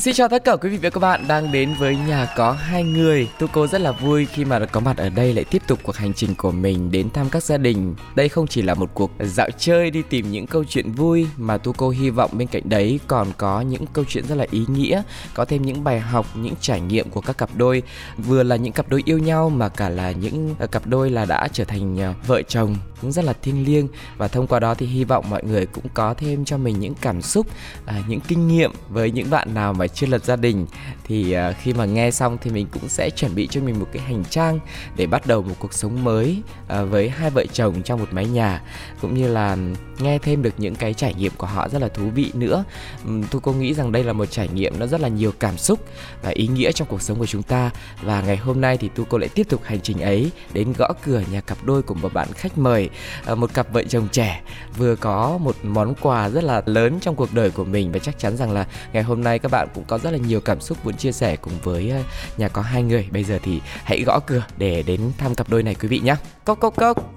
Xin chào tất cả quý vị và các bạn đang đến với nhà có hai người. Tu cô rất là vui khi mà có mặt ở đây lại tiếp tục cuộc hành trình của mình đến thăm các gia đình. Đây không chỉ là một cuộc dạo chơi đi tìm những câu chuyện vui mà Tu cô hy vọng bên cạnh đấy còn có những câu chuyện rất là ý nghĩa, có thêm những bài học, những trải nghiệm của các cặp đôi, vừa là những cặp đôi yêu nhau mà cả là những cặp đôi là đã trở thành ờ, vợ chồng cũng rất là thiêng liêng. Và thông qua đó thì hy vọng mọi người cũng có thêm cho mình những cảm xúc, à, những kinh nghiệm với những bạn nào mà chưa lập gia đình. Thì à, khi mà nghe xong thì mình cũng sẽ chuẩn bị cho mình một cái hành trang để bắt đầu một cuộc sống mới à, với hai vợ chồng trong một mái nhà. Cũng như là nghe thêm được những cái trải nghiệm của họ rất là thú vị nữa. Um, tôi cô nghĩ rằng đây là một trải nghiệm nó rất là nhiều cảm xúc và ý nghĩa trong cuộc sống của chúng ta. Và ngày hôm nay thì tu cô lại tiếp tục hành trình ấy đến gõ cửa nhà cặp đôi của một bạn khách mời một cặp vợ chồng trẻ vừa có một món quà rất là lớn trong cuộc đời của mình và chắc chắn rằng là ngày hôm nay các bạn cũng có rất là nhiều cảm xúc muốn chia sẻ cùng với ờ, nhà có hai người. Bây giờ thì hãy gõ cửa để đến thăm cặp đôi này quý vị nhé. Cốc cốc cốc.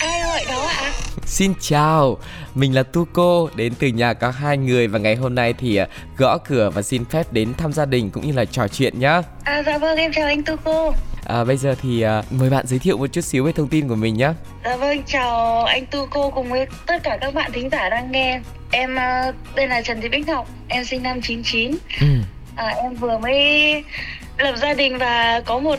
Ai gọi đó ạ? À? Xin chào, mình là Tuco đến từ nhà có hai người và ngày hôm nay thì ờ, gõ cửa và xin phép đến thăm gia đình cũng như là trò chuyện nhá. À dạ vâng em chào anh Tuco. À, bây giờ thì uh, mời bạn giới thiệu một chút xíu về thông tin của mình nhé. Dạ vâng, chào anh Tuco cùng với tất cả các bạn thính giả đang nghe. Em uh, đây là Trần Thị Bích Ngọc, em sinh năm 99. Ừ. À, em vừa mới lập gia đình và có một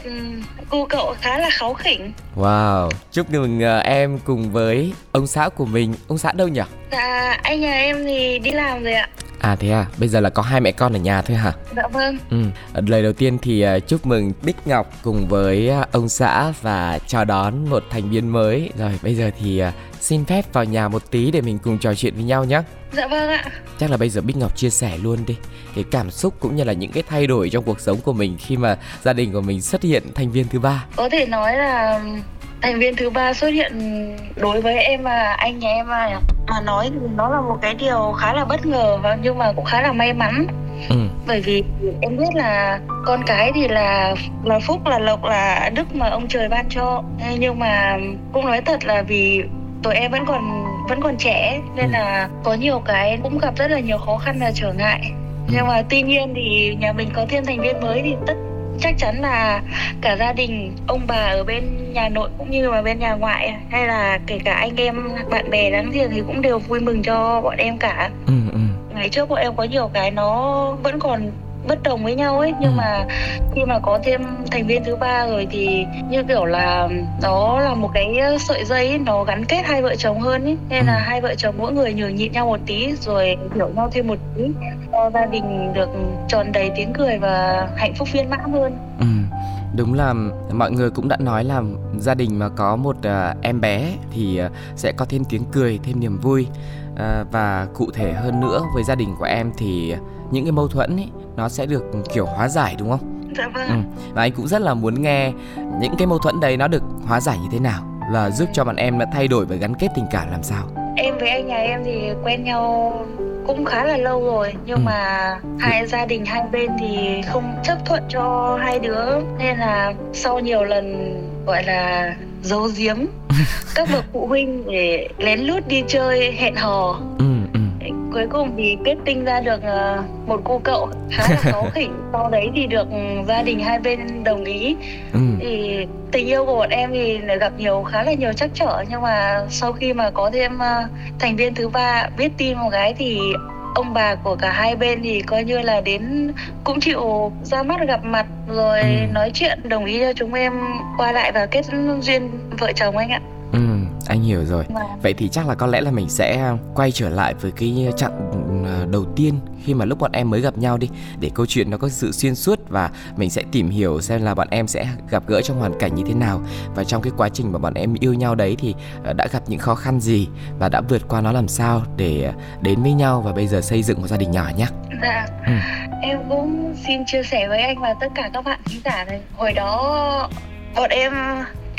cô cậu khá là kháu khỉnh. Wow, chúc mừng uh, em cùng với ông xã của mình. Ông xã đâu nhỉ? Dạ, anh nhà em thì đi làm rồi ạ. À thế à, bây giờ là có hai mẹ con ở nhà thôi hả? Dạ vâng. Ừ, lời đầu tiên thì uh, chúc mừng Bích Ngọc cùng với uh, ông xã và chào đón một thành viên mới. Rồi bây giờ thì uh, xin phép vào nhà một tí để mình cùng trò chuyện với nhau nhé. Dạ vâng ạ. Chắc là bây giờ Bích Ngọc chia sẻ luôn đi cái cảm xúc cũng như là những cái thay đổi trong cuộc sống của mình khi mà gia đình của mình xuất hiện thành viên thứ ba. Có thể nói là thành viên thứ ba xuất hiện đối với em và anh nhà em mà mà nói thì nó là một cái điều khá là bất ngờ và nhưng mà cũng khá là may mắn ừ. bởi vì em biết là con cái thì là là phúc là lộc là đức mà ông trời ban cho nhưng mà cũng nói thật là vì tụi em vẫn còn vẫn còn trẻ nên ừ. là có nhiều cái cũng gặp rất là nhiều khó khăn và trở ngại ừ. nhưng mà tuy nhiên thì nhà mình có thêm thành viên mới thì tất chắc chắn là cả gia đình ông bà ở bên nhà nội cũng như là bên nhà ngoại hay là kể cả anh em bạn bè láng giềng thì cũng đều vui mừng cho bọn em cả ừ, ừ. ngày trước bọn em có nhiều cái nó vẫn còn bất đồng với nhau ấy nhưng ừ. mà khi mà có thêm thành viên thứ ba rồi thì như kiểu là nó là một cái sợi dây ấy, nó gắn kết hai vợ chồng hơn ấy nên là ừ. hai vợ chồng mỗi người nhường nhịn nhau một tí rồi hiểu nhau thêm một tí cho gia đình được tròn đầy tiếng cười và hạnh phúc viên mãn hơn ừ đúng là mọi người cũng đã nói là gia đình mà có một uh, em bé thì uh, sẽ có thêm tiếng cười thêm niềm vui uh, và cụ thể hơn nữa với gia đình của em thì những cái mâu thuẫn ấy nó sẽ được kiểu hóa giải đúng không? Dạ vâng. Ừ. Và anh cũng rất là muốn nghe những cái mâu thuẫn đấy nó được hóa giải như thế nào và giúp cho bọn em đã thay đổi và gắn kết tình cảm làm sao? Em với anh nhà em thì quen nhau cũng khá là lâu rồi nhưng ừ. mà hai gia đình hai bên thì không chấp thuận cho hai đứa nên là sau nhiều lần gọi là giấu giếm các bậc phụ huynh để lén lút đi chơi hẹn hò ừ cuối cùng thì kết tinh ra được ờ, một cô cậu. Khá là kháu khỉnh. Sau đấy thì được gia đình hai bên đồng ý. Ừ. thì tình yêu của bọn em thì gặp nhiều khá là nhiều trắc trở. Nhưng mà sau khi mà có thêm ờ, thành viên thứ ba biết tin một cái thì ông bà của cả hai bên thì coi như là đến cũng chịu ra mắt gặp mặt rồi ừ. nói chuyện đồng ý cho chúng em qua lại và kết duyên vợ chồng anh ạ anh hiểu rồi vâng. vậy thì chắc là có lẽ là mình sẽ quay trở lại với cái chặng ờ, đầu tiên khi mà lúc bọn em mới gặp nhau đi để câu chuyện nó có sự xuyên suốt và mình sẽ tìm hiểu xem là bọn em sẽ gặp gỡ trong hoàn cảnh như thế nào và trong cái quá trình mà bọn em yêu nhau đấy thì ờ, đã gặp những khó khăn gì và đã vượt qua nó làm sao để đến với nhau và bây giờ xây dựng một gia đình nhỏ nhé. Dạ. Ừ. Em cũng xin chia sẻ với anh và tất cả các bạn khán giả này. Hồi đó bọn em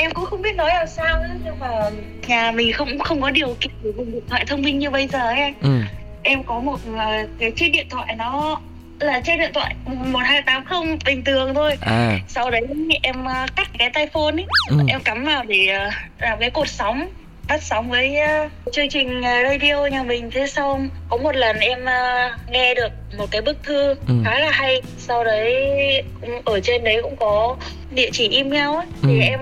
em cũng không biết nói làm sao nữa nhưng mà nhà mình không không có điều kiện để dùng điện thoại thông minh như bây giờ ấy ừ. em có một uh, cái chiếc điện thoại nó là trên điện thoại 1280 bình thường thôi à. sau đấy em uh, cắt cái tai phone ấy ừ. em cắm vào để uh, làm cái cột sóng phát sóng với uh, chương trình radio nhà mình thế xong có một lần em uh, nghe được một cái bức thư ừ. khá là hay sau đấy ở trên đấy cũng có địa chỉ email ấy ừ. thì em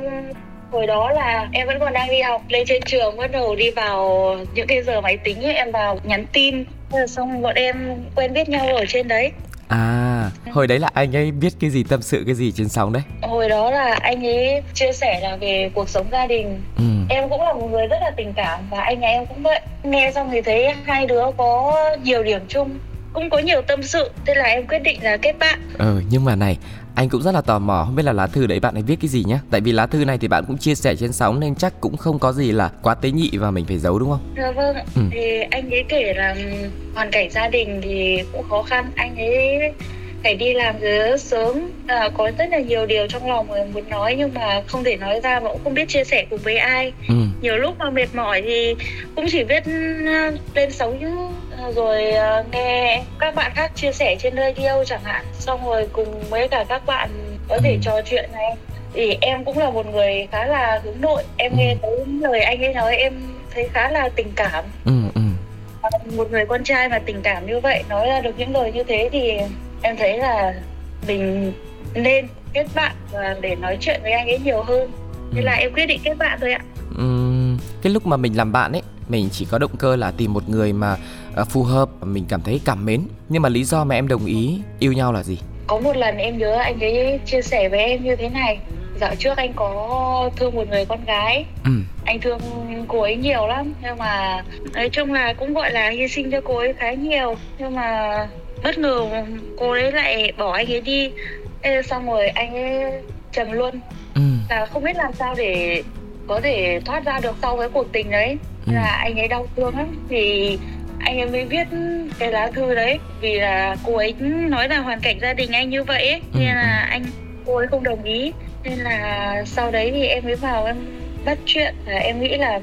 hồi đó là em vẫn còn đang đi học lên trên trường bắt đầu đi vào những cái giờ máy tính ấy, em vào nhắn tin xong bọn em quen biết nhau ở trên đấy À, hồi đấy là anh ấy biết cái gì tâm sự cái gì trên sóng đấy? Hồi đó là anh ấy chia sẻ là về cuộc sống gia đình. Ừ. Em cũng là một người rất là tình cảm và anh nhà em cũng vậy. Nghe xong thì thấy hai đứa có nhiều điểm chung cũng có nhiều tâm sự thế là em quyết định là kết bạn ừ nhưng mà này anh cũng rất là tò mò không biết là lá thư đấy bạn ấy viết cái gì nhá. Tại vì lá thư này thì bạn cũng chia sẻ trên sóng nên chắc cũng không có gì là quá tế nhị và mình phải giấu đúng không? Dạ vâng ừ. thì anh ấy kể là hoàn cảnh gia đình thì cũng khó khăn. Anh ấy phải đi làm từ sớm. À, có rất là nhiều điều trong lòng mình muốn nói nhưng mà không thể nói ra và cũng không biết chia sẻ cùng với ai. Ừ. nhiều lúc mà mệt mỏi thì cũng chỉ biết à, lên sóng à, rồi à, nghe các bạn khác chia sẻ trên radio chẳng hạn xong rồi cùng với cả các bạn có thể ừ. trò chuyện này. Thì em cũng là một người khá là hướng nội. Em nghe thấy lời anh ấy nói em thấy khá là tình cảm. Ừ, ừ. một người con trai mà tình cảm như vậy nói ra được những lời như thế thì em thấy là mình nên kết bạn và để nói chuyện với anh ấy nhiều hơn. Nên ừ. là em quyết định kết bạn thôi ạ. Uhm, cái lúc mà mình làm bạn ấy mình chỉ có động cơ là tìm một người mà uh, phù hợp mình cảm thấy cảm mến. Nhưng mà lý do mà em đồng ý yêu nhau là gì? Có một lần em nhớ anh ấy chia sẻ với em như thế này. Dạo trước anh có thương một người con gái. Ừ. anh thương cô ấy nhiều lắm nhưng mà nói chung là cũng gọi là hy sinh cho cô ấy khá nhiều. Nhưng mà bất ngờ cô ấy lại bỏ anh ấy đi. Ê, xong rồi anh ấy trầm luôn. Ừ. là không biết làm sao để có thể thoát ra được sau cái cuộc tình đấy. Ừ. là anh ấy đau thương lắm. Thì anh ấy mới viết cái lá thư đấy. Vì là cô ấy nói là hoàn cảnh gia đình anh như vậy ấy, ừ. nên là ừ. anh cô ấy không đồng ý. Nên là sau đấy thì em mới vào em bắt chuyện. Và em nghĩ là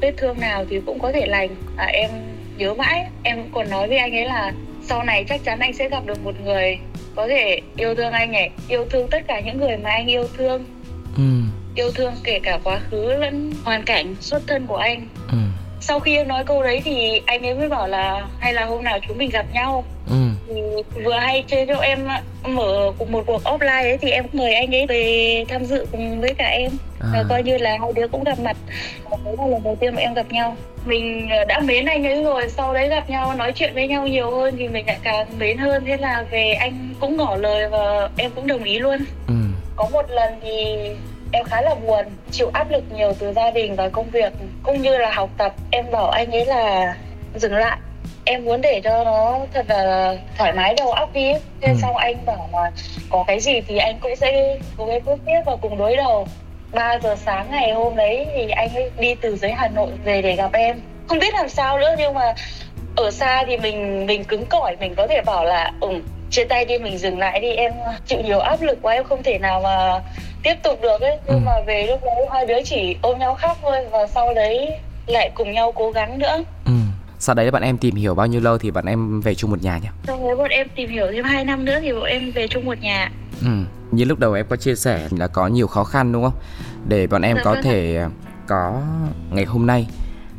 vết thương nào thì cũng có thể lành. À, em nhớ mãi. Em còn nói với anh ấy là sau này chắc chắn anh sẽ gặp được một người có thể yêu thương anh này yêu thương tất cả những người mà anh yêu thương ừ. yêu thương kể cả quá khứ lẫn hoàn cảnh xuất thân của anh ừ. sau khi em nói câu đấy thì anh ấy mới bảo là hay là hôm nào chúng mình gặp nhau ừ. Vừa hay chơi cho em mở một cuộc offline ấy thì em mời anh ấy về tham dự cùng với cả em. À. và coi như là hai đứa cũng gặp mặt. Đấy là lần đầu tiên mà em gặp nhau. Mình ờ, đã mến anh ấy rồi sau đấy gặp nhau nói chuyện với nhau nhiều hơn thì mình lại càng mến hơn. Thế là về anh cũng ngỏ lời và em cũng đồng ý luôn. Ừ. có một lần thì em khá là buồn chịu áp lực nhiều từ gia đình và công việc cũng như là học tập. Em bảo anh ấy là dừng lại em muốn để cho nó thật là thoải mái đầu óc đi thế ừ. xong anh bảo là có cái gì thì anh cũng sẽ cố gắng bước tiếp và cùng đối đầu 3 giờ sáng ngày hôm đấy thì anh ấy đi từ dưới Hà Nội về để gặp em không biết làm sao nữa nhưng mà ở xa thì mình mình cứng cỏi mình có thể bảo là ừ chia tay đi mình dừng lại đi em chịu nhiều áp lực quá em không thể nào mà tiếp tục được ấy nhưng ừ. mà về lúc đấy hai đứa chỉ ôm nhau khóc thôi và sau đấy lại cùng nhau cố gắng nữa ừ. Sau đấy bạn em tìm hiểu bao nhiêu lâu thì bạn em về chung một nhà nhỉ? Sau đấy bọn em tìm hiểu thêm 2 năm nữa thì bọn em về chung một nhà. Ừ như lúc đầu em có chia sẻ là có nhiều khó khăn đúng không để bọn em dạ có vâng thể à, có ngày hôm nay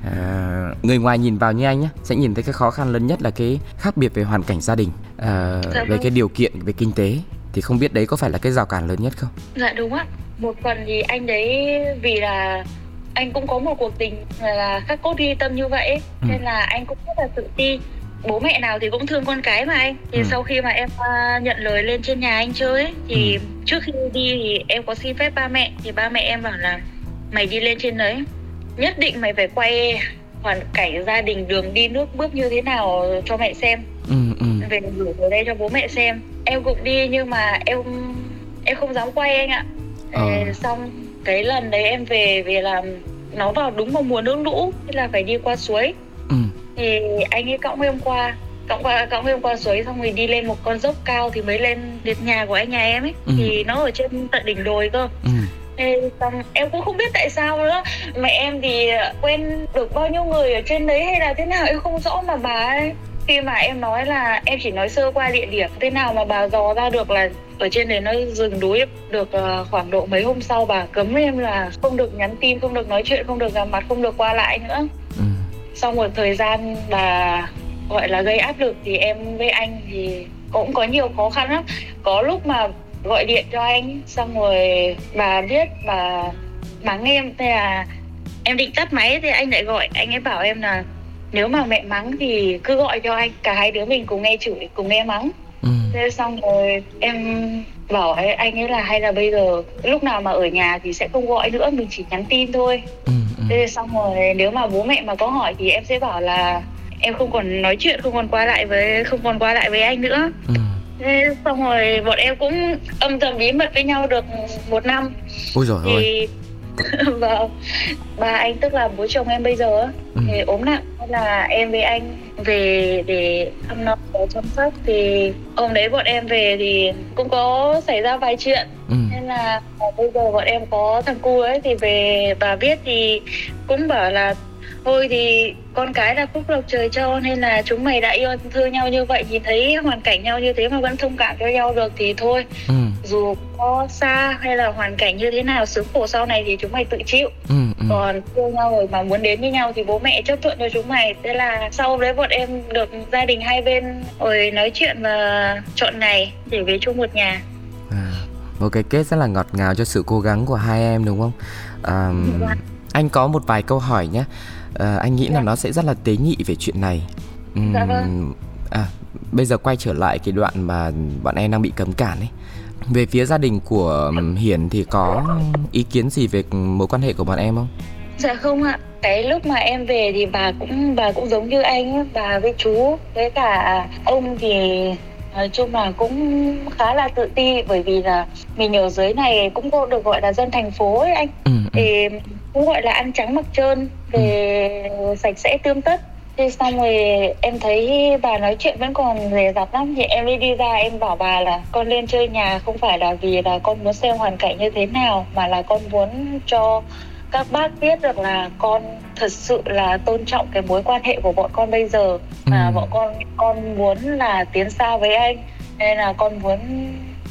à, người ngoài nhìn vào như anh nhé sẽ nhìn thấy cái khó khăn lớn nhất là cái khác biệt về hoàn cảnh gia đình à, dạ về vâng. cái điều kiện về kinh tế thì không biết đấy có phải là cái rào cản lớn nhất không dạ đúng á một phần thì anh đấy vì là anh cũng có một cuộc tình là khắc cốt ghi tâm như vậy ừ. nên là anh cũng rất là tự ti bố mẹ nào thì cũng thương con cái mà anh thì ừ. sau khi mà em uh, nhận lời lên trên nhà anh chơi ấy, thì ừ. trước khi đi thì em có xin phép ba mẹ thì ba mẹ em bảo là mày đi lên trên đấy nhất định mày phải quay hoàn cảnh gia đình đường đi nước bước như thế nào cho mẹ xem ừ, ừ. về gửi về đây cho bố mẹ xem em cũng đi nhưng mà em em không dám quay anh ạ ờ. xong cái lần đấy em về về làm nó vào đúng vào mùa nước lũ thế là phải đi qua suối. Ừ. Thì anh ấy cõng em qua cõng qua cõng em qua suối xong rồi đi lên một con dốc cao thì mới lên đến nhà của anh nhà em ấy. Ừ. thì nó ở trên tận đỉnh đồi cơ. Ừ. Ê, xong em cũng không biết tại sao nữa. Mẹ em thì quen được bao nhiêu người ở trên đấy hay là thế nào em không rõ mà bà ấy khi mà em nói là em chỉ nói sơ qua địa điểm thế nào mà bà dò ra được là ở trên đấy nó dừng núi được uh, khoảng độ mấy hôm sau bà cấm em là không được nhắn tin không được nói chuyện không được gặp mặt không được qua lại nữa ừ. sau một thời gian bà gọi là gây áp lực thì em với anh thì cũng có nhiều khó khăn lắm có lúc mà gọi điện cho anh xong rồi bà biết bà mắng em thế là em định tắt máy thì anh lại gọi anh ấy bảo em là nếu mà mẹ mắng thì cứ gọi cho anh cả hai đứa mình cùng nghe chửi cùng nghe mắng ừ. thế xong rồi em bảo ấy, anh ấy là hay là bây giờ lúc nào mà ở nhà thì sẽ không gọi nữa mình chỉ nhắn tin thôi ừ, ừ. thế xong rồi nếu mà bố mẹ mà có hỏi thì em sẽ bảo là em không còn nói chuyện không còn qua lại với không còn qua lại với anh nữa ừ. thế xong rồi bọn em cũng âm thầm bí mật với nhau được một năm ôi rồi thì ơi vâng ba anh tức là bố chồng em bây giờ ừ. thì ốm nặng là em với anh về để thăm nom và chăm sóc thì hôm đấy bọn em về thì cũng có xảy ra vài chuyện ừ. nên là bây giờ bọn em có thằng cu ấy thì về bà biết thì cũng bảo là thôi thì con cái là phúc lộc trời cho nên là chúng mày đã yêu thương nhau như vậy nhìn thấy hoàn cảnh nhau như thế mà vẫn thông cảm cho nhau được thì thôi ừ. dù có xa hay là hoàn cảnh như thế nào sướng khổ sau này thì chúng mày tự chịu. Ừ, ừ. còn yêu nhau rồi mà muốn đến với nhau thì bố mẹ chấp thuận cho chúng mày. Thế là sau đấy bọn em được gia đình hai bên rồi nói chuyện và chọn ngày để về chung một nhà. À, một cái kết rất là ngọt ngào cho sự cố gắng của hai em đúng không? À, anh có một vài câu hỏi nhé. À, anh nghĩ dạ. là nó sẽ rất là tế nhị về chuyện này. Uhm, dạ vâng. à, bây giờ quay trở lại cái đoạn mà bọn em đang bị cấm cản ấy về phía gia đình của Hiển thì có ý kiến gì về mối quan hệ của bọn em không? Dạ không ạ. Cái lúc mà em về thì bà cũng bà cũng giống như anh bà với chú với cả ông thì nói chung là cũng khá là tự ti bởi vì là mình ở dưới này cũng được gọi là dân thành phố ấy anh. Ừ, ừ. Thì cũng gọi là ăn trắng mặc trơn về ừ. sạch sẽ tươm tất Thế xong rồi em thấy bà nói chuyện vẫn còn rề rặt lắm Thì em đi đi ra em bảo bà là con lên chơi nhà không phải là vì là con muốn xem hoàn cảnh như thế nào Mà là con muốn cho các bác biết được là con thật sự là tôn trọng cái mối quan hệ của bọn con bây giờ Mà ừ. bọn con con muốn là tiến xa với anh Nên là con muốn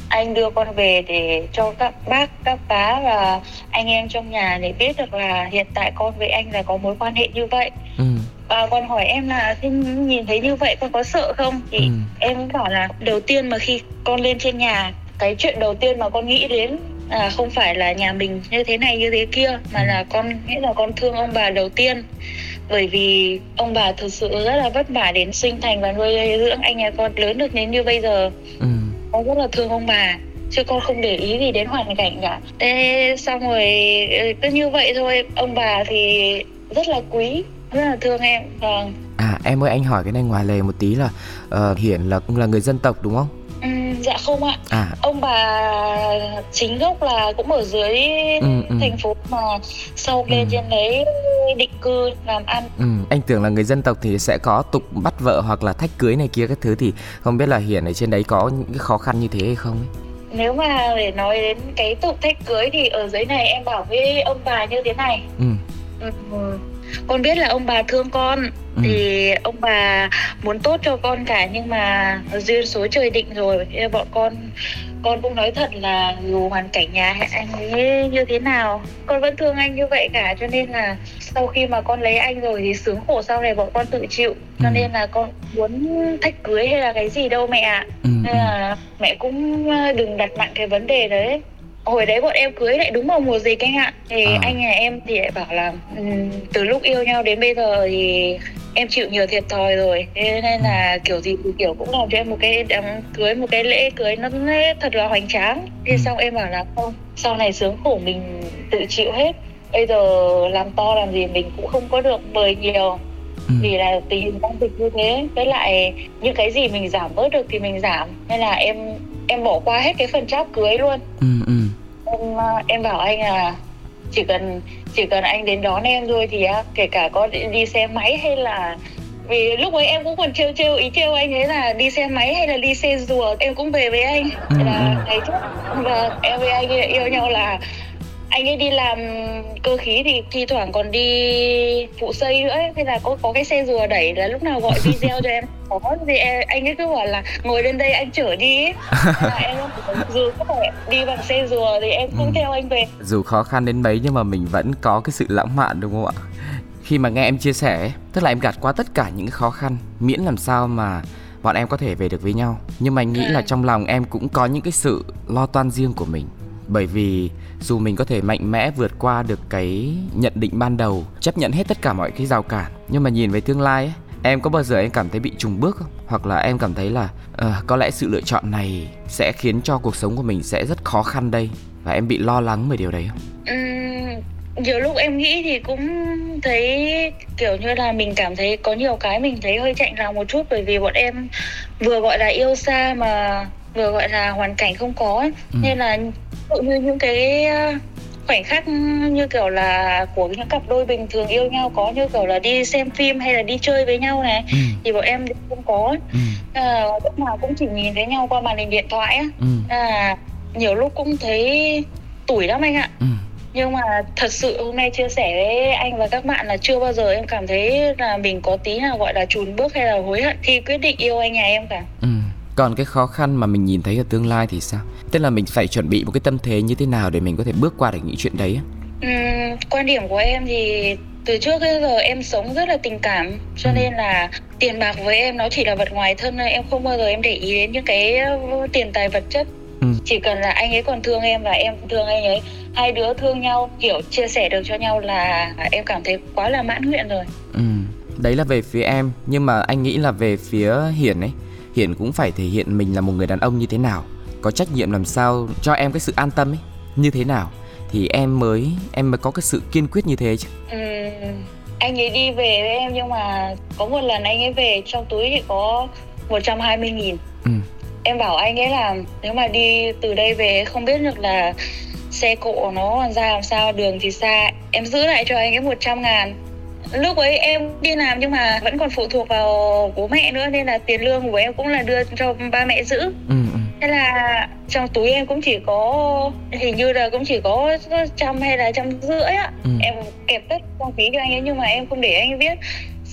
anh đưa con về để cho các bác các bá và anh em trong nhà để biết được là hiện tại con với anh là có mối quan hệ như vậy ừ. Và con hỏi em là thì nhìn thấy như vậy con có sợ không? Thì ừ. em bảo là đầu tiên mà khi con lên trên nhà cái chuyện đầu tiên mà con nghĩ đến à, không phải là nhà mình như thế này như thế kia mà ừ. là con nghĩ là con thương ông bà đầu tiên. Bởi vì ông bà thực sự rất là vất vả đến sinh thành và nuôi dưỡng anh nhà con lớn được đến như bây giờ. Ừ. Con rất là thương ông bà chứ con không để ý gì đến hoàn cảnh cả. Thế xong rồi ừ, cứ như vậy thôi ông bà thì rất là quý rất là thương em vâng à em ơi anh hỏi cái này ngoài lề một tí là uh, hiển là cũng là người dân tộc đúng không Ừ, dạ không ạ. À. Ông bà chính gốc là cũng ở dưới ừ, ừ. thành phố mà sau lên ừ. trên đấy định cư làm ăn. Ừ, anh tưởng là người dân tộc thì sẽ có tục bắt vợ hoặc là thách cưới này kia các thứ thì không biết là Hiển ở trên đấy có những cái khó khăn như thế hay không ấy? Nếu mà để nói đến cái tục thách cưới thì ở dưới này em bảo với ông bà như thế này. Ừ. Ừ con biết là ông bà thương con ừ. thì ông bà muốn tốt cho con cả nhưng mà duyên số trời định rồi bọn con con cũng nói thật là dù hoàn cảnh nhà anh ấy như thế nào con vẫn thương anh như vậy cả cho nên là sau khi mà con lấy anh rồi thì sướng khổ sau này bọn con tự chịu cho ừ. nên là con muốn thách cưới hay là cái gì đâu mẹ ạ ừ. nên là mẹ cũng đừng đặt nặng cái vấn đề đấy hồi đấy bọn em cưới lại đúng vào mùa dịch anh ạ. Thì à. anh nhà em thì lại bảo là um, từ lúc yêu nhau đến bây giờ thì em chịu nhiều thiệt thòi rồi. Thế nên là kiểu gì thì kiểu cũng làm cho em một cái đám cưới một cái lễ cưới nó thật là hoành tráng. Thế ừ. xong em bảo là không sau này sướng khổ mình tự chịu hết. Bây giờ làm to làm gì mình cũng không có được mời nhiều. Ừ. vì là tình hình đang dịch như thế. Với lại những cái gì mình giảm bớt được thì mình giảm. Nên là em em bỏ qua hết cái phần tráp cưới luôn. Ừ, ừ. Em ờ, em bảo anh là chỉ cần chỉ cần anh đến đón em thôi thì kể cả có đi xe máy hay là vì lúc ấy em cũng còn trêu trêu ý trêu anh ấy là đi xe máy hay là đi xe rùa em cũng về với anh ừ, là ừ. ngày trước và em với anh yêu nhau là anh ấy đi làm cơ khí thì thi thoảng còn đi phụ xây nữa ấy. thế là có có cái xe rùa đẩy là lúc nào gọi video cho em có thì em, anh ấy cứ bảo là ngồi lên đây anh chở đi là em dù có phải đi bằng xe rùa thì em cũng ừ. theo anh về dù khó khăn đến mấy nhưng mà mình vẫn có cái sự lãng mạn đúng không ạ khi mà nghe em chia sẻ tức là em gạt qua tất cả những khó khăn miễn làm sao mà bọn em có thể về được với nhau nhưng mà anh nghĩ là ừ. trong lòng em cũng có những cái sự lo toan riêng của mình bởi vì dù mình có thể mạnh mẽ vượt qua được cái nhận định ban đầu chấp nhận hết tất cả mọi cái rào cản nhưng mà nhìn về tương lai ấy, em có bao giờ em cảm thấy bị trùng bước không hoặc là em cảm thấy là uh, có lẽ sự lựa chọn này sẽ khiến cho cuộc sống của mình sẽ rất khó khăn đây và em bị lo lắng về điều đấy không uhm, nhiều lúc em nghĩ thì cũng thấy kiểu như là mình cảm thấy có nhiều cái mình thấy hơi chạnh lòng một chút bởi vì bọn em vừa gọi là yêu xa mà vừa gọi là hoàn cảnh không có ấy. Ừ. nên là như những cái ờ, khoảnh khắc như kiểu là của những cặp đôi bình thường yêu nhau có như kiểu là đi xem phim hay là đi chơi với nhau này ừ. thì bọn em không có ừ. à, lúc nào cũng chỉ nhìn thấy nhau qua màn hình điện thoại á ừ. à, nhiều lúc cũng thấy tủi lắm anh ạ ừ nhưng mà thật sự hôm nay chia sẻ với anh và các bạn là chưa bao giờ em cảm thấy là mình có tí nào gọi là chùn bước hay là hối hận khi quyết định yêu anh nhà em cả ừ. Còn cái khó khăn mà mình nhìn thấy ở tương lai thì sao tức là mình phải chuẩn bị một cái tâm thế như thế nào để mình có thể bước qua được những chuyện đấy ừ, quan điểm của em thì từ trước tới giờ em sống rất là tình cảm cho ừ. nên là tiền bạc với em nó chỉ là vật ngoài thân em không bao giờ em để ý đến những cái tiền tài vật chất ừ. chỉ cần là anh ấy còn thương em và em thương anh ấy hai đứa thương nhau kiểu chia sẻ được cho nhau là em cảm thấy quá là mãn nguyện rồi ừ đấy là về phía em nhưng mà anh nghĩ là về phía hiển ấy hiển cũng phải thể hiện mình là một người đàn ông như thế nào có trách nhiệm làm sao cho em cái sự an tâm ấy như thế nào thì em mới em mới có cái sự kiên quyết như thế chứ. Ừ, anh ấy đi về với em nhưng mà có một lần anh ấy về trong túi thì có 120 nghìn. Ừ. em bảo anh ấy là nếu mà đi từ đây về không biết được là xe cộ nó ra làm sao đường thì xa em giữ lại cho anh ấy 100 ngàn lúc ấy em đi làm nhưng mà vẫn còn phụ thuộc vào bố mẹ nữa nên là tiền lương của em cũng là đưa cho ba mẹ giữ ừ, ừ. thế là trong túi em cũng chỉ có hình như là cũng chỉ có trăm hay là trăm rưỡi á ừ. em kẹp tất trong phí cho anh ấy nhưng mà em không để anh ấy biết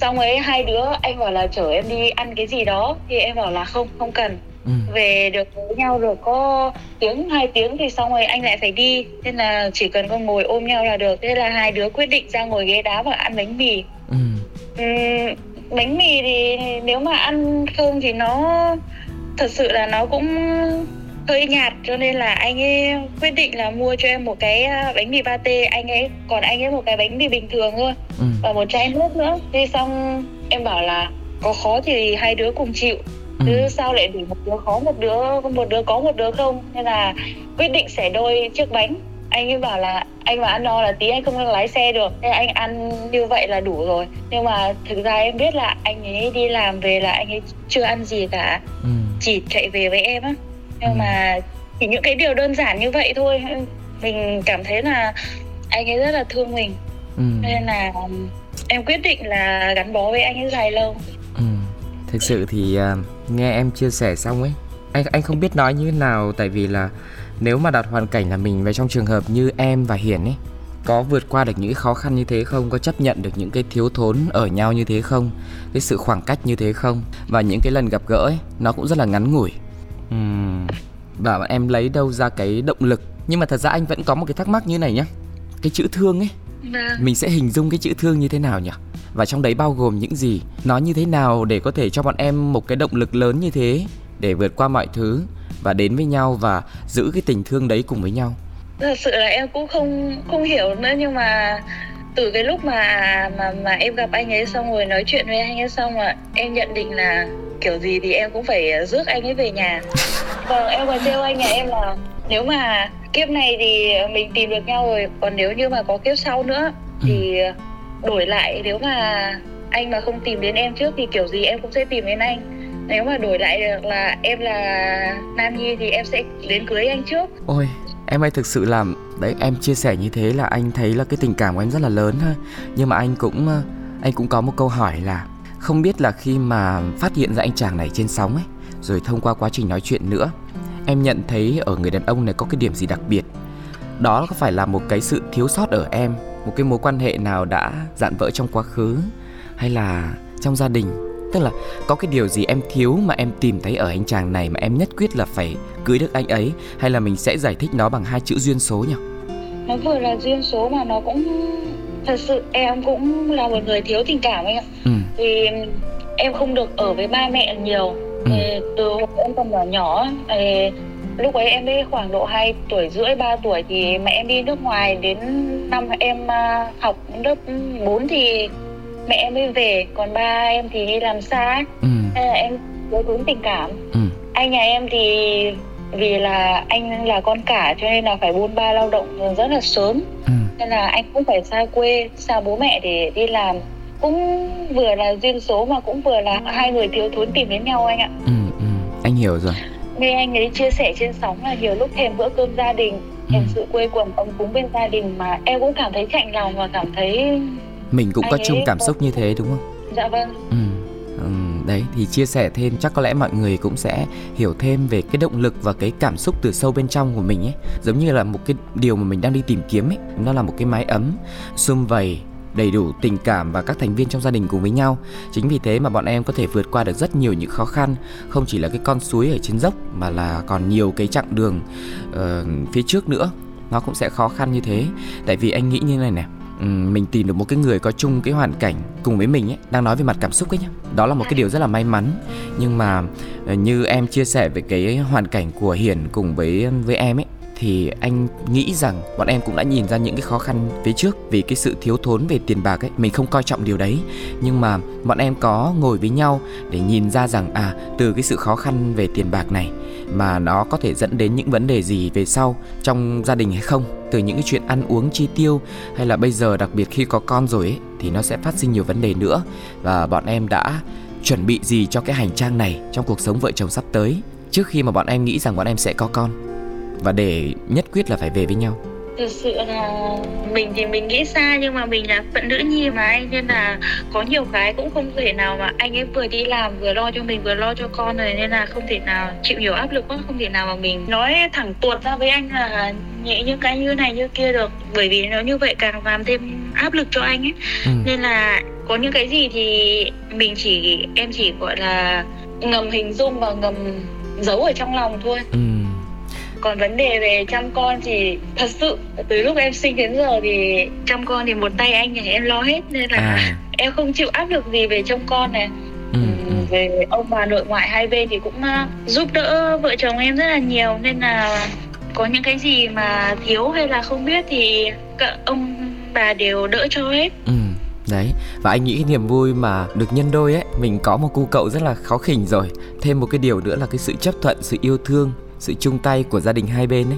xong ấy hai đứa anh bảo là chở em đi ăn cái gì đó. Thì em bảo là không không cần. Ừ. về được với nhau rồi có tiếng hai tiếng thì xong rồi anh lại phải đi. Nên là chỉ cần con ngồi ôm nhau là được. Thế là hai đứa quyết định ra ngồi ghế đá và ăn bánh mì. Ừ. Uhm, bánh mì thì nếu mà ăn không thì nó thật sự là nó cũng hơi nhạt cho nên là anh ấy quyết định là mua cho em một cái à, bánh mì pate. Anh ấy còn anh ấy một cái bánh mì bình thường thôi. Ừ. và một chai nước nữa. Thế xong em bảo là có khó thì hai đứa cùng chịu. Ừ. chứ sao lại để một đứa khó một đứa một đứa có một đứa không? Nên là quyết định xẻ đôi chiếc bánh. Anh ấy bảo là anh mà ăn no là tí anh không lái xe được. Nên anh ăn như vậy là đủ rồi. Nhưng mà thực ra em biết là anh ấy đi làm về là anh ấy chưa ăn gì cả. Ừ. chỉ chạy về với em á nhưng ừ. mà chỉ những cái điều đơn giản như vậy thôi. Mình cảm thấy là anh ấy rất là thương mình. Ừ. nên là em quyết định là gắn bó với anh ấy dài lâu. Ừ. thực sự thì uh, nghe em chia sẻ xong ấy anh anh không biết nói như thế nào. Tại vì là nếu mà đặt hoàn cảnh là mình về trong trường hợp như em và hiển ấy có vượt qua được những khó khăn như thế không? Có chấp nhận được những cái thiếu thốn ở nhau như thế không? Cái sự khoảng cách như thế không? Và những cái lần gặp gỡ ấy nó cũng rất là ngắn ngủi uhm, và em lấy đâu ra cái động lực. Nhưng mà thật ra anh vẫn có một cái thắc mắc như này nhá. Cái chữ thương ấy vâng. mình sẽ hình dung cái chữ thương như thế nào nhỉ? Và trong đấy bao gồm những gì? Nó như thế nào để có thể cho bọn em một cái động lực lớn như thế để vượt qua mọi thứ và đến với nhau và giữ cái tình thương đấy cùng với nhau? Thật sự là em cũng không không hiểu nữa nhưng mà từ cái lúc mà mà mà em gặp anh ấy xong rồi nói chuyện với anh ấy xong là em nhận định là kiểu gì thì em cũng phải rước anh ấy về nhà. Vâng em còn trêu anh nhà em là nếu mà kiếp này thì mình tìm được nhau rồi còn nếu như mà có kiếp sau nữa thì đổi lại nếu mà anh mà không tìm đến em trước thì kiểu gì em cũng sẽ tìm đến anh. Nếu mà đổi lại được là em là nam nhi thì em sẽ đến cưới anh trước. Ôi em ơi thực sự là đấy, em chia sẻ như thế là anh thấy là cái tình cảm của em rất là lớn ha nhưng mà anh cũng ờ, anh cũng có một câu hỏi là không biết là khi mà phát hiện ra anh chàng này trên sóng ấy, rồi thông qua quá trình nói chuyện nữa, em nhận thấy ở người đàn ông này có cái điểm gì đặc biệt? Đó có phải là một cái sự thiếu sót ở em, một cái mối quan hệ nào đã dạn vỡ trong quá khứ, hay là trong gia đình? Tức là có cái điều gì em thiếu mà em tìm thấy ở anh chàng này mà em nhất quyết là phải cưới được anh ấy? Hay là mình sẽ giải thích nó bằng hai chữ duyên số nhỉ? Nó vừa là duyên số mà nó cũng thật sự em cũng là một người thiếu tình cảm anh ạ. Ừ. thì em không được ở với ba mẹ nhiều. Ừ. từ em còn nhỏ nhỏ thì lúc ấy em đi khoảng độ 2 tuổi rưỡi 3 tuổi thì mẹ em đi nước ngoài. Đến năm em à, học lớp 4 thì mẹ em mới về còn ba em thì đi làm xa ừ. nên là em thiếu thốn tình cảm ừ. anh nhà em thì vì là anh là con cả cho nên là phải buôn ba lao động rất là sớm ừ. nên là anh cũng phải xa quê xa bố mẹ để đi làm cũng vừa là duyên số mà cũng vừa là hai người thiếu thốn tìm đến nhau anh ạ ừ, ừ. anh hiểu rồi nghe anh ấy chia sẻ trên sóng là nhiều lúc thèm bữa cơm gia đình ừ. thèm sự quê quần ấm cúng bên gia đình mà em cũng cảm thấy chạnh lòng và cảm thấy mình cũng có chung cảm xúc như thế đúng không dạ vâng ừ. Ừ, đấy thì chia sẻ thêm chắc có lẽ mọi người cũng sẽ hiểu thêm về cái động lực và cái cảm xúc từ sâu bên trong của mình ấy giống như là một cái điều mà mình đang đi tìm kiếm ấy nó là một cái mái ấm sum vầy đầy đủ tình cảm và các thành viên trong gia đình cùng với nhau. Chính vì thế mà bọn em có thể vượt qua được rất nhiều những khó khăn, không chỉ là cái con suối ở trên dốc mà là còn nhiều cái chặng đường uh, phía trước nữa. Nó cũng sẽ khó khăn như thế. Tại vì anh nghĩ như này mình tìm được một cái người có chung cái hoàn cảnh cùng với mình ấy, đang nói về mặt cảm xúc ấy nhá. Đó là một cái điều rất là may mắn. Nhưng mà ờ, như em chia sẻ về cái hoàn cảnh của Hiền cùng với với em ấy thì anh nghĩ rằng bọn em cũng đã nhìn ra những cái khó khăn phía trước vì cái sự thiếu thốn về tiền bạc ấy. Mình không coi trọng điều đấy nhưng mà bọn em có ngồi với nhau để nhìn ra rằng à từ cái sự khó khăn về tiền bạc này mà nó có thể dẫn đến những vấn đề gì về sau trong gia đình hay không? Từ những cái chuyện ăn uống chi tiêu hay là bây giờ đặc biệt khi có con rồi ấy, thì nó sẽ phát sinh nhiều vấn đề nữa. Và bọn em đã chuẩn bị gì cho cái hành trang này trong cuộc sống vợ chồng sắp tới trước khi mà bọn em nghĩ rằng bọn em sẽ có con? Và để nhất quyết là phải về với nhau. Thực sự là mình thì mình nghĩ xa nhưng mà mình là phận nữ nhi mà anh nên là có nhiều cái cũng không thể nào mà anh ấy vừa đi làm vừa lo cho mình vừa lo cho con rồi nên là không thể nào chịu nhiều áp lực quá không thể nào mà mình nói thẳng tuột ra với anh là nhẹ như cái như này như kia được. Bởi vì nó như vậy càng làm thêm áp lực cho anh ấy. Ừ. nên là có những cái gì thì mình chỉ em chỉ gọi là ngầm hình dung và ngầm giấu ở trong lòng thôi. Ừ còn vấn đề về chăm con thì thật sự từ lúc em sinh đến giờ thì chăm con thì một tay anh nhà em lo hết nên là à. em không chịu áp lực gì về trông con này ừ, ừ. về ông bà nội ngoại hai bên thì cũng giúp đỡ vợ chồng em rất là nhiều nên là có những cái gì mà thiếu hay là không biết thì ông bà đều đỡ cho hết ừ. Đấy, và anh nghĩ cái niềm vui mà được nhân đôi ấy Mình có một cu cậu rất là khó khỉnh rồi Thêm một cái điều nữa là cái sự chấp thuận, sự yêu thương sự chung tay của gia đình hai bên ấy.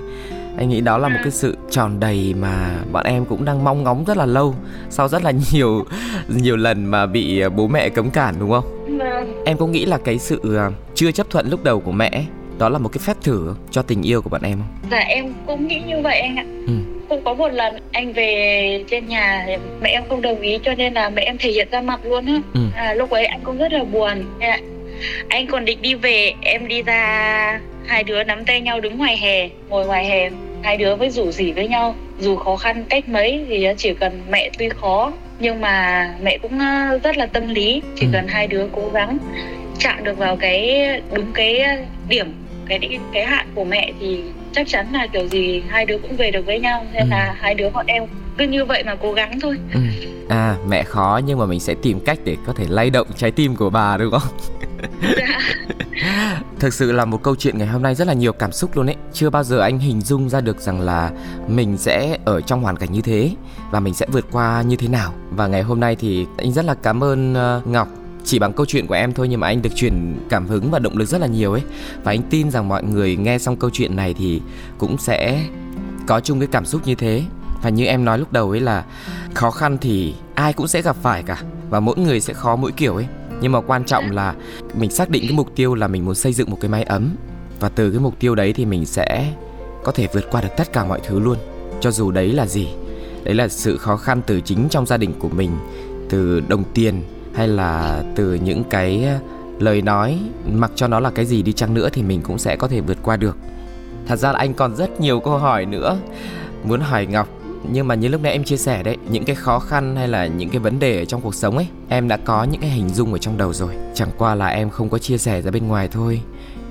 Anh nghĩ đó là một cái sự tròn đầy mà bọn em cũng đang mong ngóng rất là lâu sau rất là nhiều nhiều lần mà bị à, bố mẹ cấm cản đúng không? Vâng. em có nghĩ là cái sự à, chưa chấp thuận lúc đầu của mẹ đó là một cái phép thử cho tình yêu của bọn em không? Dạ em cũng nghĩ như vậy anh ạ. Ừ. cũng có một lần anh về trên nhà mẹ em không đồng ý cho nên là mẹ em thể hiện ra mặt luôn á. Ừ. à, lúc ấy anh cũng rất là buồn. Anh còn định đi về em đi ra hai đứa nắm tay nhau đứng ngoài hè ngồi ngoài hè hai đứa mới rủ rỉ với nhau dù khó khăn cách mấy thì chỉ cần mẹ tuy khó nhưng mà mẹ cũng ờ, rất là tâm lý chỉ ừ. cần hai đứa cố gắng chạm được vào cái đúng cái điểm cái cái hạn của mẹ thì chắc chắn là kiểu gì hai đứa cũng về được với nhau nên ừ. là hai đứa bọn em cứ như vậy mà cố gắng thôi. Ừ. à mẹ khó nhưng mà mình sẽ tìm cách để có thể lay động trái tim của bà đúng không? Dạ. thực sự là một câu chuyện ngày hôm nay rất là nhiều cảm xúc luôn ấy. Chưa bao giờ anh hình dung ra được rằng là mình sẽ ở trong hoàn cảnh như thế và mình sẽ vượt qua như thế nào. Và ngày hôm nay thì anh rất là cảm ơn uh, ngọc. Chỉ bằng câu chuyện của em thôi nhưng mà anh được truyền cảm hứng và động lực rất là nhiều ấy. Và anh tin rằng mọi người nghe xong câu chuyện này thì cũng sẽ có chung cái cảm xúc như thế và như em nói lúc đầu ấy là khó khăn thì ai cũng sẽ gặp phải cả. Và mỗi người sẽ khó mỗi kiểu ấy. Nhưng mà quan trọng là mình xác định cái mục tiêu là mình muốn xây dựng một cái mái ấm. Và từ cái mục tiêu đấy thì mình sẽ có thể vượt qua được tất cả mọi thứ luôn. Cho dù đấy là gì, đấy là sự khó khăn từ chính trong gia đình của mình, từ đồng tiền hay là từ những cái ờ, lời nói, mặc cho nó là cái gì đi chăng nữa thì mình cũng sẽ có thể vượt qua được. Thật ra là anh còn rất nhiều câu hỏi nữa. Muốn hỏi ngọc nhưng mà như lúc nãy em chia sẻ đấy những cái khó khăn hay là những cái vấn đề ở trong cuộc sống ấy em đã có những cái hình dung ở trong đầu rồi. Chẳng qua là em không có chia sẻ ra bên ngoài thôi.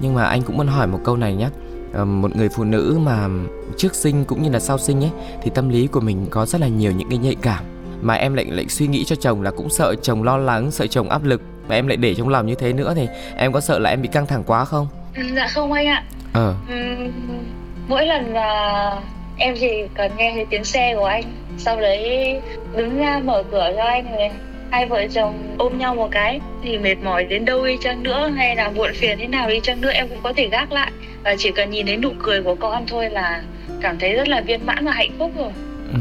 Nhưng mà anh cũng muốn hỏi một câu này nhé ờ, một người phụ nữ mà trước sinh cũng như là sau sinh ấy thì tâm lý của mình có rất là nhiều những cái nhạy cảm. Mà em lại lại suy nghĩ cho chồng là cũng sợ chồng lo lắng sợ chồng áp lực. Và em lại để trong lòng như thế nữa thì em có sợ là em bị căng thẳng quá không? Ừ, dạ không anh ạ. Ờ. Ừ, mỗi lần là em chỉ cần nghe thấy tiếng xe của anh. Sau đấy đứng ra mở cửa cho anh rồi hai vợ chồng ôm nhau một cái. Thì mệt mỏi đến đâu đi chăng nữa hay là muộn phiền thế nào đi chăng nữa em cũng có thể gác lại. Và chỉ cần nhìn thấy nụ cười của con thôi là cảm thấy rất là viên mãn và hạnh phúc rồi. Ừ.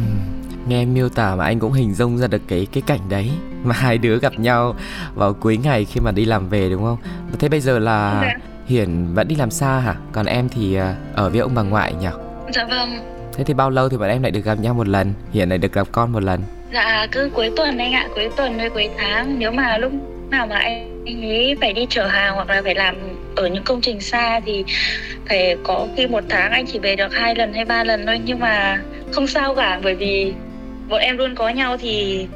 nghe em miêu tả mà anh cũng hình dung ra được cái cái cảnh đấy. Mà hai đứa gặp nhau vào cuối ngày khi mà đi làm về đúng không? Thế bây giờ là dạ. hiển vẫn đi làm xa hả? Còn em thì à, ở với ông bà ngoại nhỉ? Dạ vâng thế thì bao lâu thì bọn em lại được gặp nhau một lần hiển lại được gặp con một lần dạ cứ cuối tuần anh ạ cuối tuần với cuối tháng nếu mà lúc nào mà anh, ấy phải đi chở hàng hoặc là phải làm ở những công trình xa thì phải có khi một tháng anh chỉ về được hai lần hay ba lần thôi nhưng mà không sao cả bởi vì bọn em luôn có nhau thì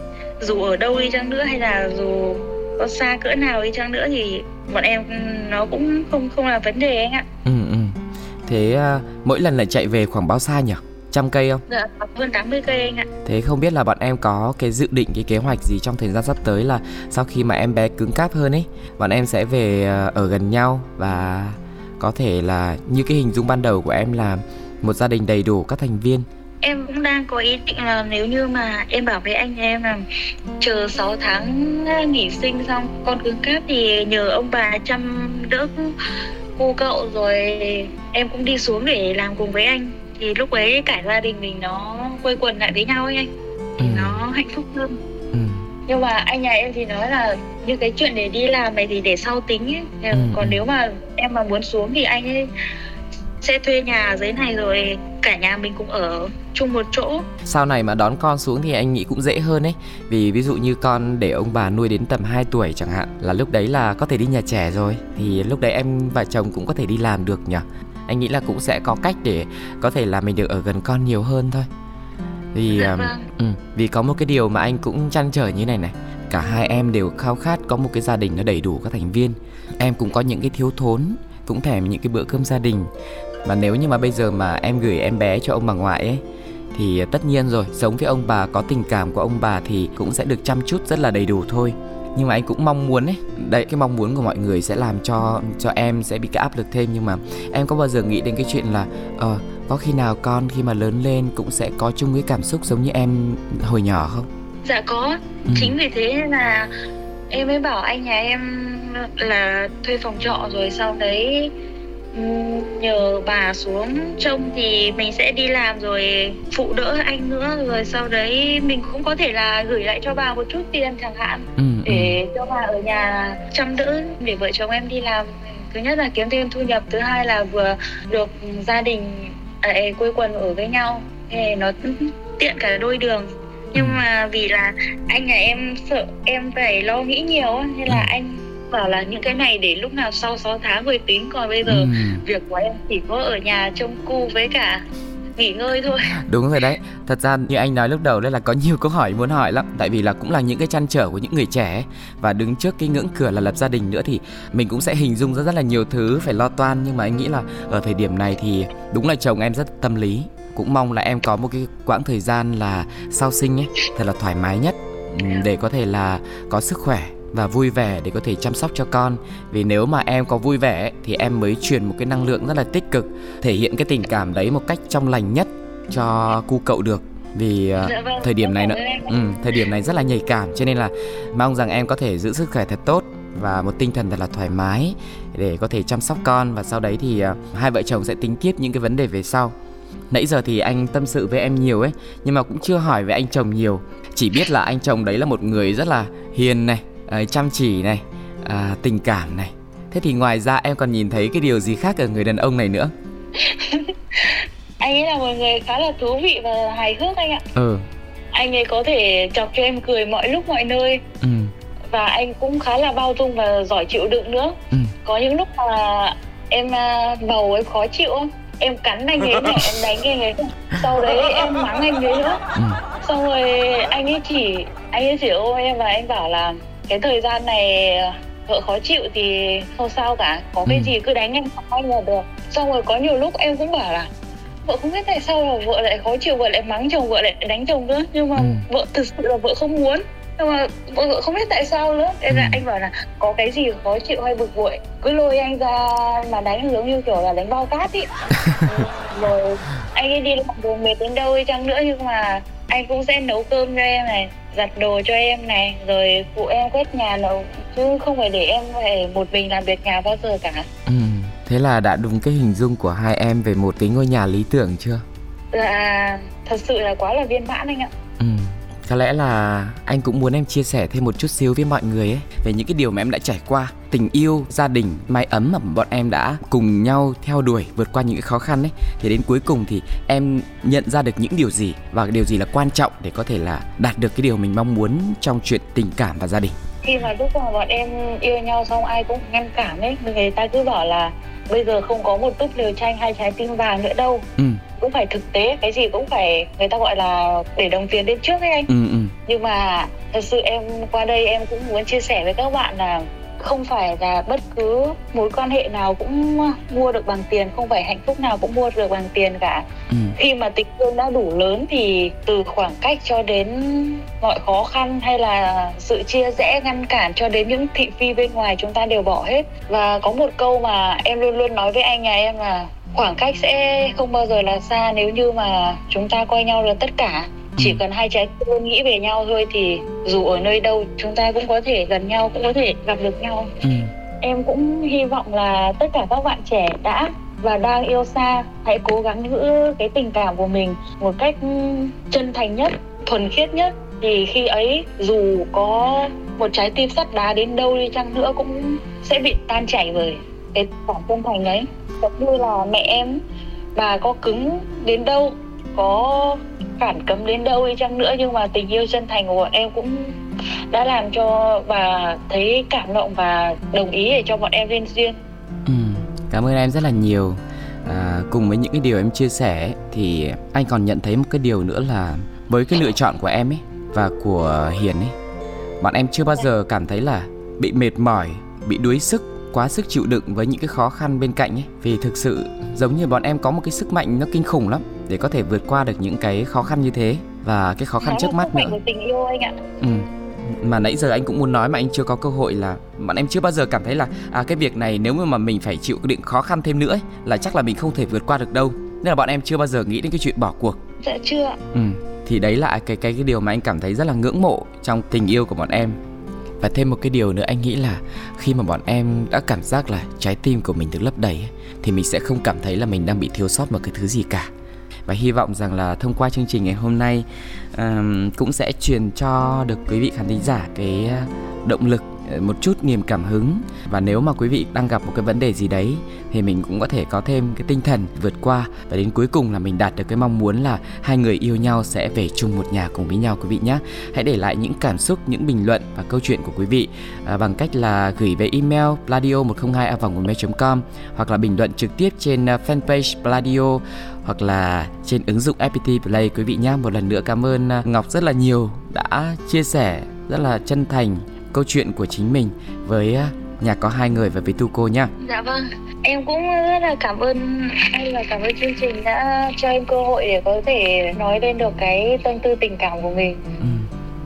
dù ở đâu đi chăng nữa hay là dù có xa cỡ nào đi chăng nữa thì bọn em nó cũng không không là vấn đề anh ạ. Ừ. Thế uh, mỗi lần là chạy về khoảng bao xa nhỉ? trăm cây không? Dạ, hơn 80 cây anh ạ. Thế không biết là bọn em có cái dự định cái kế hoạch gì trong thời gian sắp tới là sau khi mà em bé cứng cáp hơn ấy, bọn em sẽ về ờ, ở gần nhau và có thể là như cái hình dung ban đầu của em là một gia đình đầy đủ các thành viên em cũng đang có ý định là nếu như mà em bảo với anh em là chờ 6 tháng nghỉ sinh xong con cứng cáp thì nhờ ông bà chăm đỡ cô cậu rồi em cũng đi xuống để làm cùng với anh thì lúc ấy cả gia đình mình nó quây quần lại với nhau ấy anh thì ừ. nó hạnh phúc hơn ừ. nhưng mà anh nhà em thì nói là như cái chuyện để đi làm này thì để sau tính ấy ừ. còn ừ. nếu mà em mà muốn xuống thì anh ấy sẽ thuê nhà dưới này rồi cả nhà mình cũng ở chung một chỗ. Sau này mà đón con xuống thì anh nghĩ cũng dễ hơn ấy. Vì ví dụ như con để ông bà nuôi đến tầm 2 tuổi chẳng hạn là lúc đấy là có thể đi nhà trẻ rồi. Thì lúc đấy em và chồng cũng có thể đi làm được nhỉ? Anh nghĩ là cũng sẽ có cách để có thể là mình được ở gần con nhiều hơn thôi. Vì dạ vâng. um, vì có một cái điều mà anh cũng chăn trở như này này. Cả hai em đều khao khát có một cái gia đình nó đầy đủ các thành viên. Em cũng có những cái thiếu thốn cũng thèm những cái bữa cơm gia đình và nếu như mà bây giờ mà em gửi em bé cho ông bà ngoại ấy thì tất nhiên rồi sống với ông bà có tình cảm của ông bà thì cũng sẽ được chăm chút rất là đầy đủ thôi. Nhưng mà anh cũng mong muốn ấy đấy cái mong muốn của mọi người sẽ làm cho cho em sẽ bị cái áp lực thêm. Nhưng mà em có bao giờ nghĩ đến cái chuyện là ờ uh, có khi nào con khi mà lớn lên cũng sẽ có chung cái cảm xúc giống như em hồi nhỏ không? Dạ có. Ừ. chính vì thế là em mới bảo anh nhà em là thuê phòng trọ rồi sau đấy nhờ bà xuống trông thì mình sẽ đi làm rồi phụ đỡ anh nữa rồi sau đấy mình cũng có thể là gửi lại cho bà một chút tiền chẳng hạn ừ, để ừ. cho bà ở nhà chăm đỡ để vợ chồng em đi làm thứ nhất là kiếm thêm thu nhập thứ hai là vừa được gia đình à, quây quần ở với nhau thì nó tiện cả đôi đường nhưng ừ. mà vì là anh nhà em sợ em phải lo nghĩ nhiều nên là ừ. anh bảo là những cái này để lúc nào sau 6 tháng rồi tính còn bây giờ ừ. việc của em chỉ có ở nhà trông cu với cả nghỉ ngơi thôi. Đúng rồi đấy. Thật ra như anh nói lúc đầu đây là có nhiều câu hỏi muốn hỏi lắm. Tại vì là cũng là những cái chăn trở của những người trẻ và đứng trước cái ngưỡng cửa là lập gia đình nữa thì mình cũng sẽ hình dung ra rất là nhiều thứ phải lo toan. Nhưng mà anh nghĩ là ở thời điểm này thì đúng là chồng em rất tâm lý. Cũng mong là em có một cái quãng thời gian là sau sinh ấy thật là thoải mái nhất để có thể là có sức khỏe và vui vẻ để có thể chăm sóc cho con. Vì nếu mà em có vui vẻ thì em mới truyền một cái năng lượng rất là tích cực thể hiện cái tình cảm đấy một cách trong lành nhất cho cu cậu được. Vì uh, dạ vâng, thời điểm này nữa ừ, thời điểm này rất là nhạy cảm cho nên là mong rằng em có thể giữ sức khỏe thật tốt và một tinh thần thật là thoải mái để có thể chăm sóc con. Và sau đấy thì uh, hai vợ chồng sẽ tính tiếp những cái vấn đề về sau. Nãy giờ thì anh tâm sự với em nhiều ấy nhưng mà cũng chưa hỏi về anh chồng nhiều. Chỉ biết là anh chồng đấy là một người rất là hiền này uh, chăm chỉ này uh, tình cảm này. Thế thì ngoài ra em còn nhìn thấy cái điều gì khác ở người đàn ông này nữa? Anh ấy là một người khá là thú vị và hài hước anh ạ. Ừ. Anh ấy có thể chọc cho em cười mọi lúc mọi nơi. Ừ. và anh cũng khá là bao dung và giỏi chịu đựng nữa. Ừ. có những lúc mà em uh, bầu ấy khó chịu em cắn anh ấy này em đánh anh ấy. Sau đấy em mắng anh ấy nữa. Ừ. xong rồi anh ấy chỉ anh ấy chỉ ôm em và anh bảo là cái thời gian này vợ khó chịu thì không sao cả có cái ừ. gì cứ đánh anh anh là được xong rồi có nhiều lúc em cũng bảo là vợ không biết tại sao là vợ lại khó chịu vợ lại mắng chồng vợ lại đánh chồng nữa nhưng mà ừ. vợ thực sự là vợ không muốn nhưng mà vợ không biết tại sao nữa nên là ừ. anh bảo là có cái gì khó chịu hay bực bội cứ lôi anh ra mà đánh giống như kiểu là đánh bao cát ý rồi anh ấy đi làm đường mệt đến đâu đi chăng nữa nhưng mà anh cũng sẽ nấu cơm cho em này giặt đồ cho em này rồi phụ em quét nhà nấu chứ không phải để em phải một mình làm việc nhà bao giờ cả. Ừ. thế là đã đúng cái hình dung của hai em về một cái ngôi nhà lý tưởng chưa? Dạ thật sự là quá là viên mãn anh ạ. Ừ có lẽ là anh cũng muốn em chia sẻ thêm một chút xíu với mọi người ấy, về những cái điều mà em đã trải qua. Tình yêu, gia đình, mái ấm mà bọn em đã cùng nhau theo đuổi vượt qua những cái khó khăn ấy. Thì đến cuối cùng thì em nhận ra được những điều gì và điều gì là quan trọng để có thể là đạt được cái điều mình mong muốn trong chuyện tình cảm và gia đình khi mà lúc mà bọn em yêu nhau xong ai cũng ngăn cản ấy người ta cứ bảo là bây giờ không có một túp liều tranh hay trái tim vàng nữa đâu. Ừ. Cũng phải thực tế cái gì cũng phải người ta gọi là để đồng tiền đến trước ấy anh. Ừ, ừ. nhưng mà thật sự em qua đây em cũng muốn chia sẻ với các bạn là không phải là bất cứ mối quan hệ nào cũng mua được bằng tiền không phải hạnh phúc nào cũng mua được bằng tiền cả. Ừ. khi mà tình yêu đã đủ lớn thì từ khoảng cách cho đến mọi khó khăn hay là sự chia rẽ ngăn cản cho đến những thị phi bên ngoài chúng ta đều bỏ hết. Và có một câu mà em luôn luôn nói với anh nhà em là khoảng cách sẽ không bao giờ là xa nếu như mà chúng ta coi nhau là tất cả chỉ ừ. cần hai trái tim nghĩ về nhau thôi thì dù ở nơi đâu chúng ta cũng có thể gần nhau cũng có thể gặp được nhau ừ. em cũng hy vọng là tất cả các bạn trẻ đã và đang yêu xa hãy cố gắng giữ cái tình cảm của mình một cách chân thành nhất thuần khiết nhất thì khi ấy dù có một trái tim sắt đá đến đâu đi chăng nữa cũng sẽ bị tan chảy bởi cái cảm chân thành ấy giống như là mẹ em bà có cứng đến đâu có cản cấm đến đâu đi chăng nữa nhưng mà tình yêu chân thành của bọn em cũng đã làm cho bà thấy cảm động và đồng ý để cho bọn em lên duyên ừ, cảm ơn em rất là nhiều. À, cùng với những cái điều em chia sẻ thì anh còn nhận thấy một cái điều nữa là với cái lựa chọn của em ấy và của hiền ấy bọn em chưa bao giờ cảm thấy là bị mệt mỏi bị đuối sức quá sức chịu đựng với những cái khó khăn bên cạnh ấy. Vì thực sự giống như bọn em có một cái sức mạnh nó kinh khủng lắm để có thể vượt qua được những cái khó khăn như thế và cái khó khăn trước mắt nữa. tình yêu anh ạ. Ừ. Mà nãy giờ anh cũng muốn nói mà anh chưa có cơ hội là bọn em chưa bao giờ cảm thấy là à cái việc này nếu mà mình phải chịu định khó khăn thêm nữa ấy, là chắc là mình không thể vượt qua được đâu. Nên là bọn em chưa bao giờ nghĩ đến cái chuyện bỏ cuộc. Dạ chưa ừ. Thì đấy là cái cái cái điều mà anh cảm thấy rất là ngưỡng mộ trong tình yêu của bọn em. Và thêm một cái điều nữa anh nghĩ là khi mà bọn em đã cảm giác là trái tim của mình được lấp đầy thì mình sẽ không cảm thấy là mình đang bị thiếu sót một cái thứ gì cả và hy vọng rằng là thông qua chương trình ngày hôm nay um, cũng sẽ truyền cho được quý vị khán thính giả cái ờ, động lực một chút niềm cảm hứng. Và nếu mà quý vị đang gặp một cái vấn đề gì đấy thì mình cũng có thể có thêm cái tinh thần vượt qua. Và đến cuối cùng là mình đạt được cái mong muốn là hai người yêu nhau sẽ về chung một nhà cùng với nhau quý vị nhé hãy để lại những cảm xúc những bình luận và câu chuyện của quý vị à, bằng cách là gửi về email pladio 102 a com hoặc là bình luận trực tiếp trên à, fanpage pladio hoặc là trên ứng dụng FPT Play quý vị nhé. Một lần nữa cảm ơn à, Ngọc rất là nhiều đã chia sẻ rất là chân thành câu chuyện của chính mình với à, nhà có hai người và với tu cô nha. Dạ vâng, em cũng rất là cảm ơn anh và cảm ơn chương trình đã cho em cơ hội để có thể nói lên được cái tâm tư tình cảm của mình. Ừ.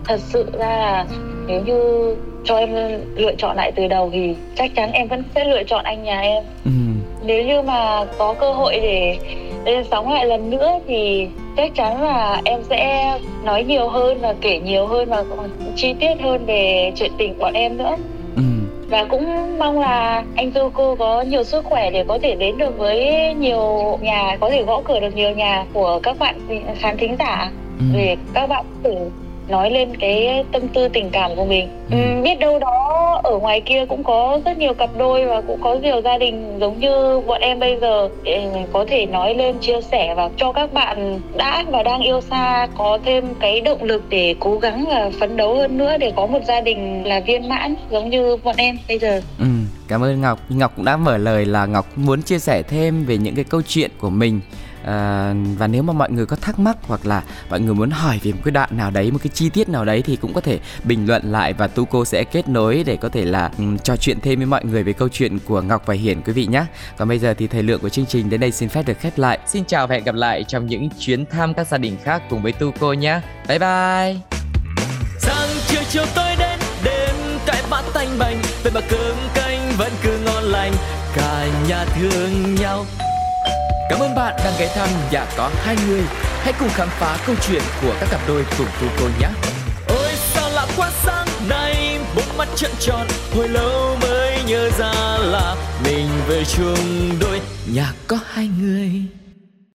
Thật sự ra là nếu như cho em lựa chọn lại từ đầu thì chắc chắn em vẫn sẽ lựa chọn anh nhà em. Ừ. Nếu như mà có cơ hội để lên sóng lại lần nữa thì chắc chắn là em sẽ nói nhiều hơn và kể nhiều hơn và chi tiết hơn về chuyện tình bọn em nữa ừ. và cũng mong là anh Du cô có nhiều sức khỏe để có thể đến được với nhiều nhà có thể gõ cửa được nhiều nhà của các bạn khán thính giả ừ. để các bạn thử nói lên cái tâm tư tình cảm của mình ừ. Ừ, biết đâu đó ở ngoài kia cũng có rất nhiều cặp đôi và cũng có nhiều gia đình giống như bọn em bây giờ có thể nói lên chia sẻ và cho các bạn đã và đang yêu xa có thêm cái động lực để cố gắng và phấn đấu hơn nữa để có một gia đình là viên mãn giống như bọn em bây giờ ừ. Cảm ơn Ngọc. Ngọc cũng đã mở lời là Ngọc muốn chia sẻ thêm về những cái câu chuyện của mình à, và nếu mà mọi người có thắc mắc hoặc là mọi người muốn hỏi về một cái đoạn nào đấy một cái chi tiết nào đấy thì cũng có thể bình luận lại và tu cô sẽ kết nối để có thể là um, trò chuyện thêm với mọi người về câu chuyện của ngọc và hiển quý vị nhé còn bây giờ thì thời lượng của chương trình đến đây xin phép được khép lại. Xin chào và hẹn gặp lại trong những chuyến thăm các gia đình khác cùng với tu cô nhé bye bye. Sáng chiều chiều tôi đến đêm cãi vã tanh bành vậy mà cơm canh vẫn cứ ngon lành cả nhà thương nhau Cảm ơn bạn đang ghé thăm nhà có hai người. Hãy cùng khám phá câu chuyện của các cặp đôi cùng tu cô nhé. Ôi sao lạ quá sáng nay, bốn mắt trợn tròn, hồi lâu mới nhớ ra là mình về chung đôi nhà có hai người.